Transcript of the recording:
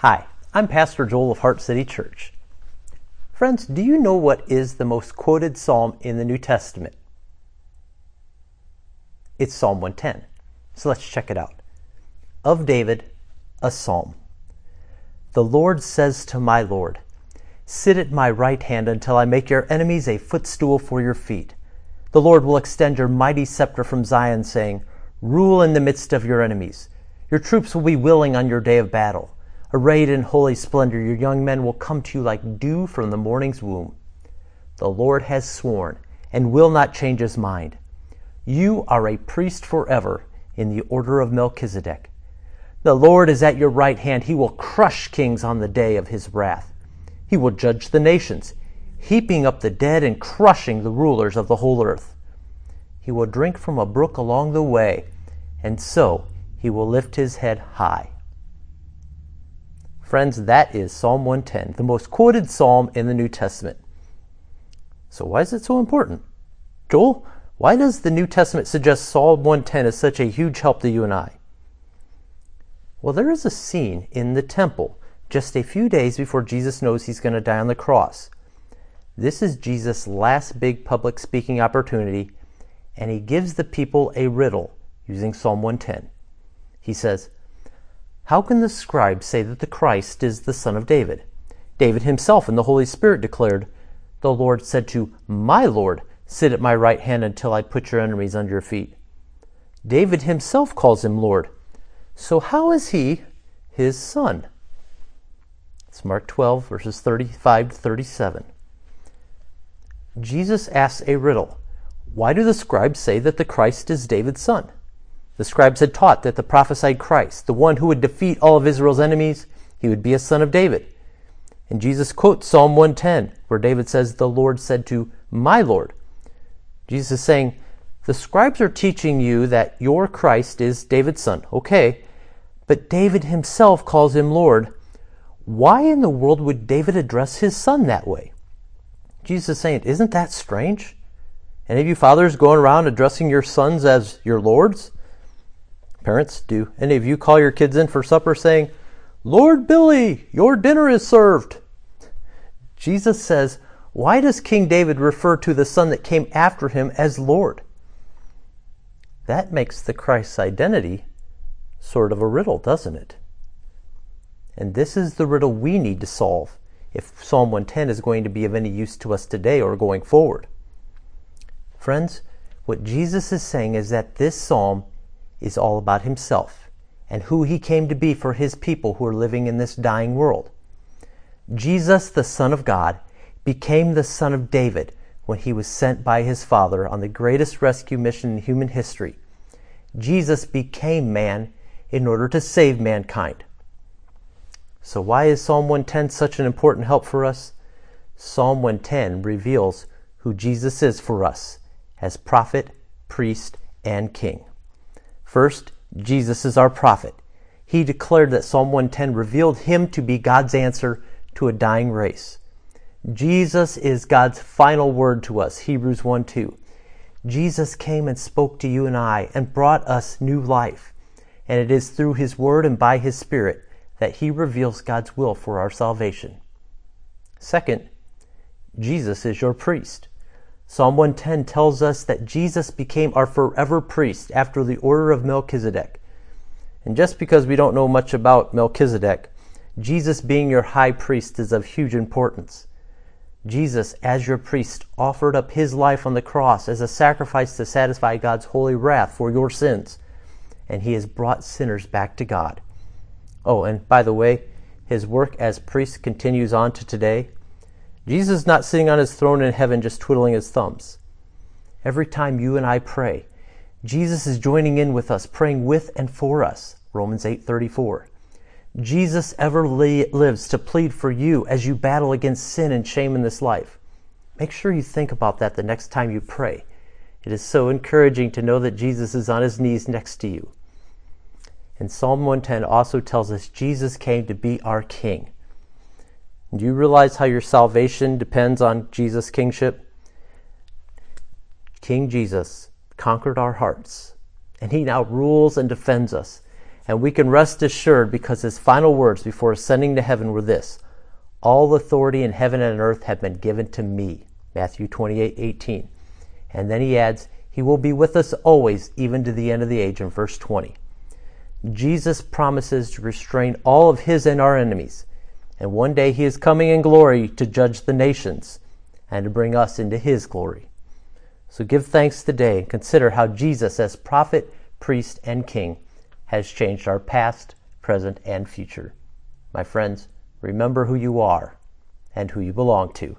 Hi, I'm Pastor Joel of Heart City Church. Friends, do you know what is the most quoted psalm in the New Testament? It's Psalm 110. So let's check it out. Of David, a psalm. The Lord says to my Lord, Sit at my right hand until I make your enemies a footstool for your feet. The Lord will extend your mighty scepter from Zion, saying, Rule in the midst of your enemies. Your troops will be willing on your day of battle. Arrayed in holy splendor, your young men will come to you like dew from the morning's womb. The Lord has sworn and will not change his mind. You are a priest forever in the order of Melchizedek. The Lord is at your right hand. He will crush kings on the day of his wrath. He will judge the nations, heaping up the dead and crushing the rulers of the whole earth. He will drink from a brook along the way, and so he will lift his head high. Friends, that is Psalm 110, the most quoted psalm in the New Testament. So, why is it so important? Joel, why does the New Testament suggest Psalm 110 is such a huge help to you and I? Well, there is a scene in the temple just a few days before Jesus knows he's going to die on the cross. This is Jesus' last big public speaking opportunity, and he gives the people a riddle using Psalm 110. He says, How can the scribes say that the Christ is the son of David? David himself and the Holy Spirit declared, The Lord said to my Lord, Sit at my right hand until I put your enemies under your feet. David himself calls him Lord. So how is he his son? It's Mark 12, verses 35 to 37. Jesus asks a riddle. Why do the scribes say that the Christ is David's son? The scribes had taught that the prophesied Christ, the one who would defeat all of Israel's enemies, he would be a son of David. And Jesus quotes Psalm 110, where David says, The Lord said to my Lord. Jesus is saying, The scribes are teaching you that your Christ is David's son. Okay, but David himself calls him Lord. Why in the world would David address his son that way? Jesus is saying, Isn't that strange? Any of you fathers going around addressing your sons as your lords? Parents, do any of you call your kids in for supper saying, Lord Billy, your dinner is served? Jesus says, Why does King David refer to the son that came after him as Lord? That makes the Christ's identity sort of a riddle, doesn't it? And this is the riddle we need to solve if Psalm 110 is going to be of any use to us today or going forward. Friends, what Jesus is saying is that this psalm is all about himself and who he came to be for his people who are living in this dying world. Jesus, the Son of God, became the Son of David when he was sent by his Father on the greatest rescue mission in human history. Jesus became man in order to save mankind. So, why is Psalm 110 such an important help for us? Psalm 110 reveals who Jesus is for us as prophet, priest, and king. First, Jesus is our prophet. He declared that Psalm 110 revealed him to be God's answer to a dying race. Jesus is God's final word to us, Hebrews 1 2. Jesus came and spoke to you and I and brought us new life. And it is through his word and by his spirit that he reveals God's will for our salvation. Second, Jesus is your priest. Psalm 110 tells us that Jesus became our forever priest after the order of Melchizedek. And just because we don't know much about Melchizedek, Jesus being your high priest is of huge importance. Jesus, as your priest, offered up his life on the cross as a sacrifice to satisfy God's holy wrath for your sins, and he has brought sinners back to God. Oh, and by the way, his work as priest continues on to today. Jesus is not sitting on his throne in heaven just twiddling his thumbs. Every time you and I pray, Jesus is joining in with us, praying with and for us. Romans 8:34. Jesus ever li- lives to plead for you as you battle against sin and shame in this life. Make sure you think about that the next time you pray. It is so encouraging to know that Jesus is on his knees next to you. And Psalm 110 also tells us Jesus came to be our king. Do you realize how your salvation depends on Jesus' kingship? King Jesus conquered our hearts, and he now rules and defends us. And we can rest assured because his final words before ascending to heaven were this All authority in heaven and earth have been given to me. Matthew 28 18. And then he adds, He will be with us always, even to the end of the age, in verse 20. Jesus promises to restrain all of his and our enemies. And one day he is coming in glory to judge the nations and to bring us into his glory. So give thanks today and consider how Jesus, as prophet, priest, and king, has changed our past, present, and future. My friends, remember who you are and who you belong to.